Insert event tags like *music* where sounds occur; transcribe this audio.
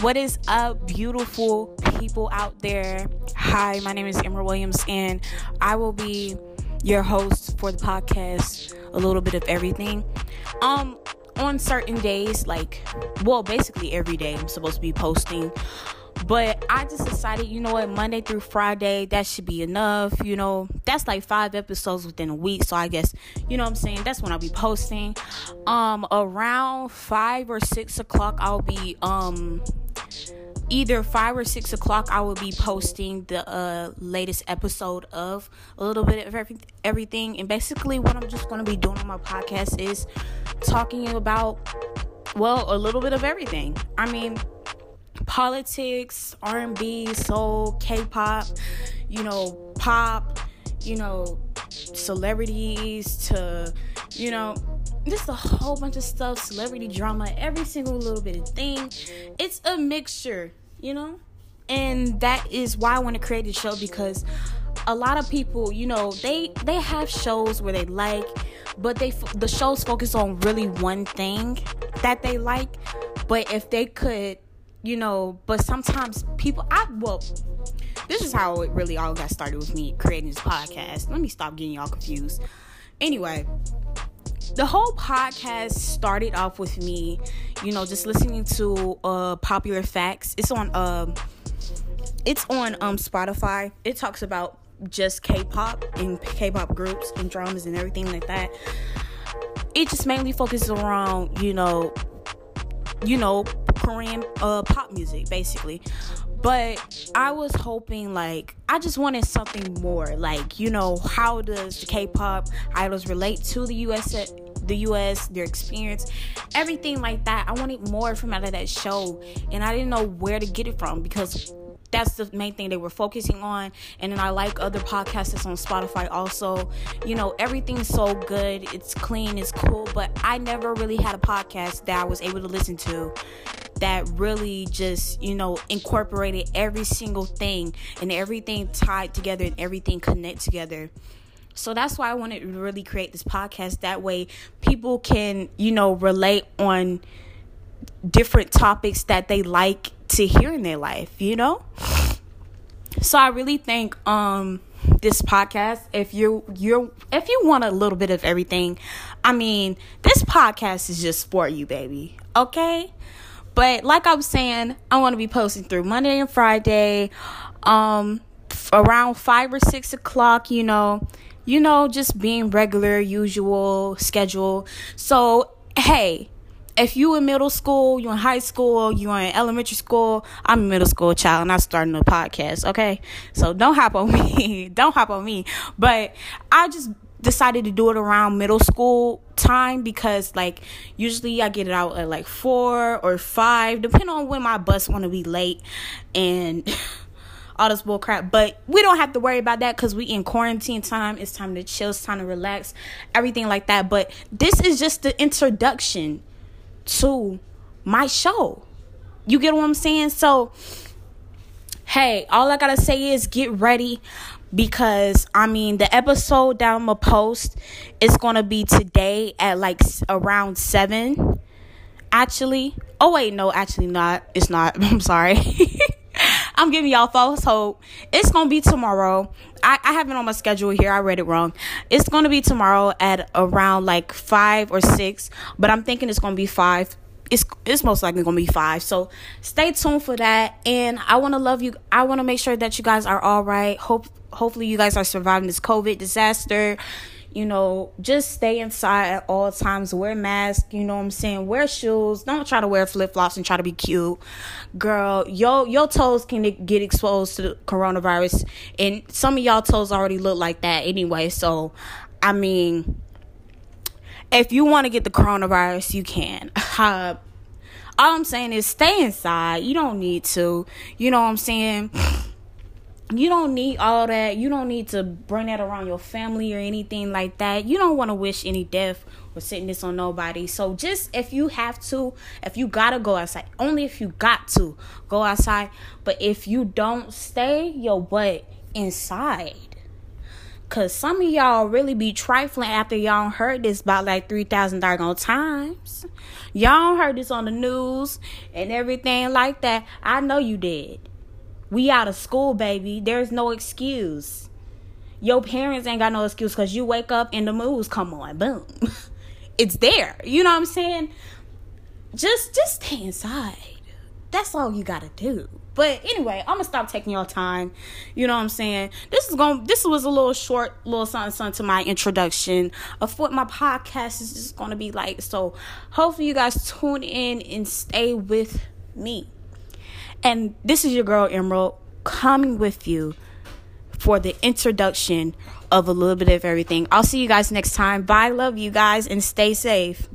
What is up, beautiful people out there? Hi, my name is Emma Williams, and I will be your host for the podcast. A little bit of everything. Um, on certain days, like, well, basically every day, I'm supposed to be posting. But I just decided, you know what, Monday through Friday, that should be enough. You know, that's like five episodes within a week. So I guess, you know what I'm saying? That's when I'll be posting. Um, around five or six o'clock, I'll be um either five or six o'clock i will be posting the uh, latest episode of a little bit of every, everything. And basically what i'm just going to be doing on my podcast is talking about well a little bit of everything. I mean politics r&b soul k-pop you know pop you know celebrities to you know just a whole bunch of stuff, celebrity drama, every single little bit of thing. It's a mixture, you know? And that is why I want to create this show because a lot of people, you know, they they have shows where they like, but they the shows focus on really one thing that they like. But if they could, you know, but sometimes people I well this is how it really all got started with me creating this podcast. Let me stop getting y'all confused. Anyway, the whole podcast started off with me, you know, just listening to uh popular facts. It's on um it's on um Spotify. It talks about just K-pop and K-pop groups and dramas and everything like that. It just mainly focuses around, you know, you know, Korean uh pop music basically. But I was hoping like I just wanted something more. Like, you know, how does the K-pop idols relate to the US the US, their experience, everything like that. I wanted more from out of that show, and I didn't know where to get it from because that's the main thing they were focusing on. And then I like other podcasts that's on Spotify also. You know, everything's so good, it's clean, it's cool, but I never really had a podcast that I was able to listen to that really just, you know, incorporated every single thing and everything tied together and everything connect together. So that's why I wanted to really create this podcast. That way people can, you know, relate on different topics that they like to hear in their life, you know? So I really think um this podcast if you you're if you want a little bit of everything, I mean, this podcast is just for you, baby. Okay? But like I was saying, I want to be posting through Monday and Friday, um, around five or six o'clock. You know, you know, just being regular, usual schedule. So, hey, if you in middle school, you in high school, you in elementary school, I'm a middle school child and I'm starting a podcast, okay? So don't hop on *laughs* me. don't hop on me. But I just decided to do it around middle school time because like usually I get it out at like 4 or 5 depending on when my bus want to be late and *laughs* all this bull crap. But we don't have to worry about that because we in quarantine time. It's time to chill. It's time to relax. Everything like that. But this is just the introduction to my show. You get what I'm saying? So, hey, all I gotta say is get ready because I mean the episode that I'm gonna post is gonna be today at like around seven. Actually, oh wait, no, actually not. It's not. *laughs* I'm sorry. *laughs* I'm giving y'all false hope. It's gonna be tomorrow. I, I have it on my schedule here. I read it wrong. It's gonna be tomorrow at around like five or six, but I'm thinking it's gonna be five. It's it's most likely gonna be five. So stay tuned for that. And I wanna love you. I wanna make sure that you guys are all right. Hope hopefully you guys are surviving this COVID disaster you know, just stay inside at all times. Wear mask, you know what I'm saying? Wear shoes. Don't try to wear flip flops and try to be cute. Girl, your your toes can get exposed to the coronavirus. And some of y'all toes already look like that anyway. So I mean if you want to get the coronavirus, you can. Uh, all I'm saying is stay inside. You don't need to. You know what I'm saying? you don't need all that. You don't need to bring that around your family or anything like that. You don't want to wish any death or sickness on nobody. So just if you have to, if you gotta go outside, only if you got to go outside. But if you don't, stay your butt inside. Cause some of y'all really be trifling after y'all heard this about like three thousand doggone times. Y'all heard this on the news and everything like that. I know you did. We out of school, baby. There's no excuse. Your parents ain't got no excuse because you wake up and the moves come on. Boom. *laughs* it's there. You know what I'm saying? Just just stay inside. That's all you gotta do. But anyway, I'm gonna stop taking your time. You know what I'm saying? This is going to this was a little short little something something to my introduction of what my podcast is just gonna be like. So hopefully you guys tune in and stay with me. And this is your girl Emerald coming with you for the introduction of a little bit of everything. I'll see you guys next time. Bye. Love you guys and stay safe.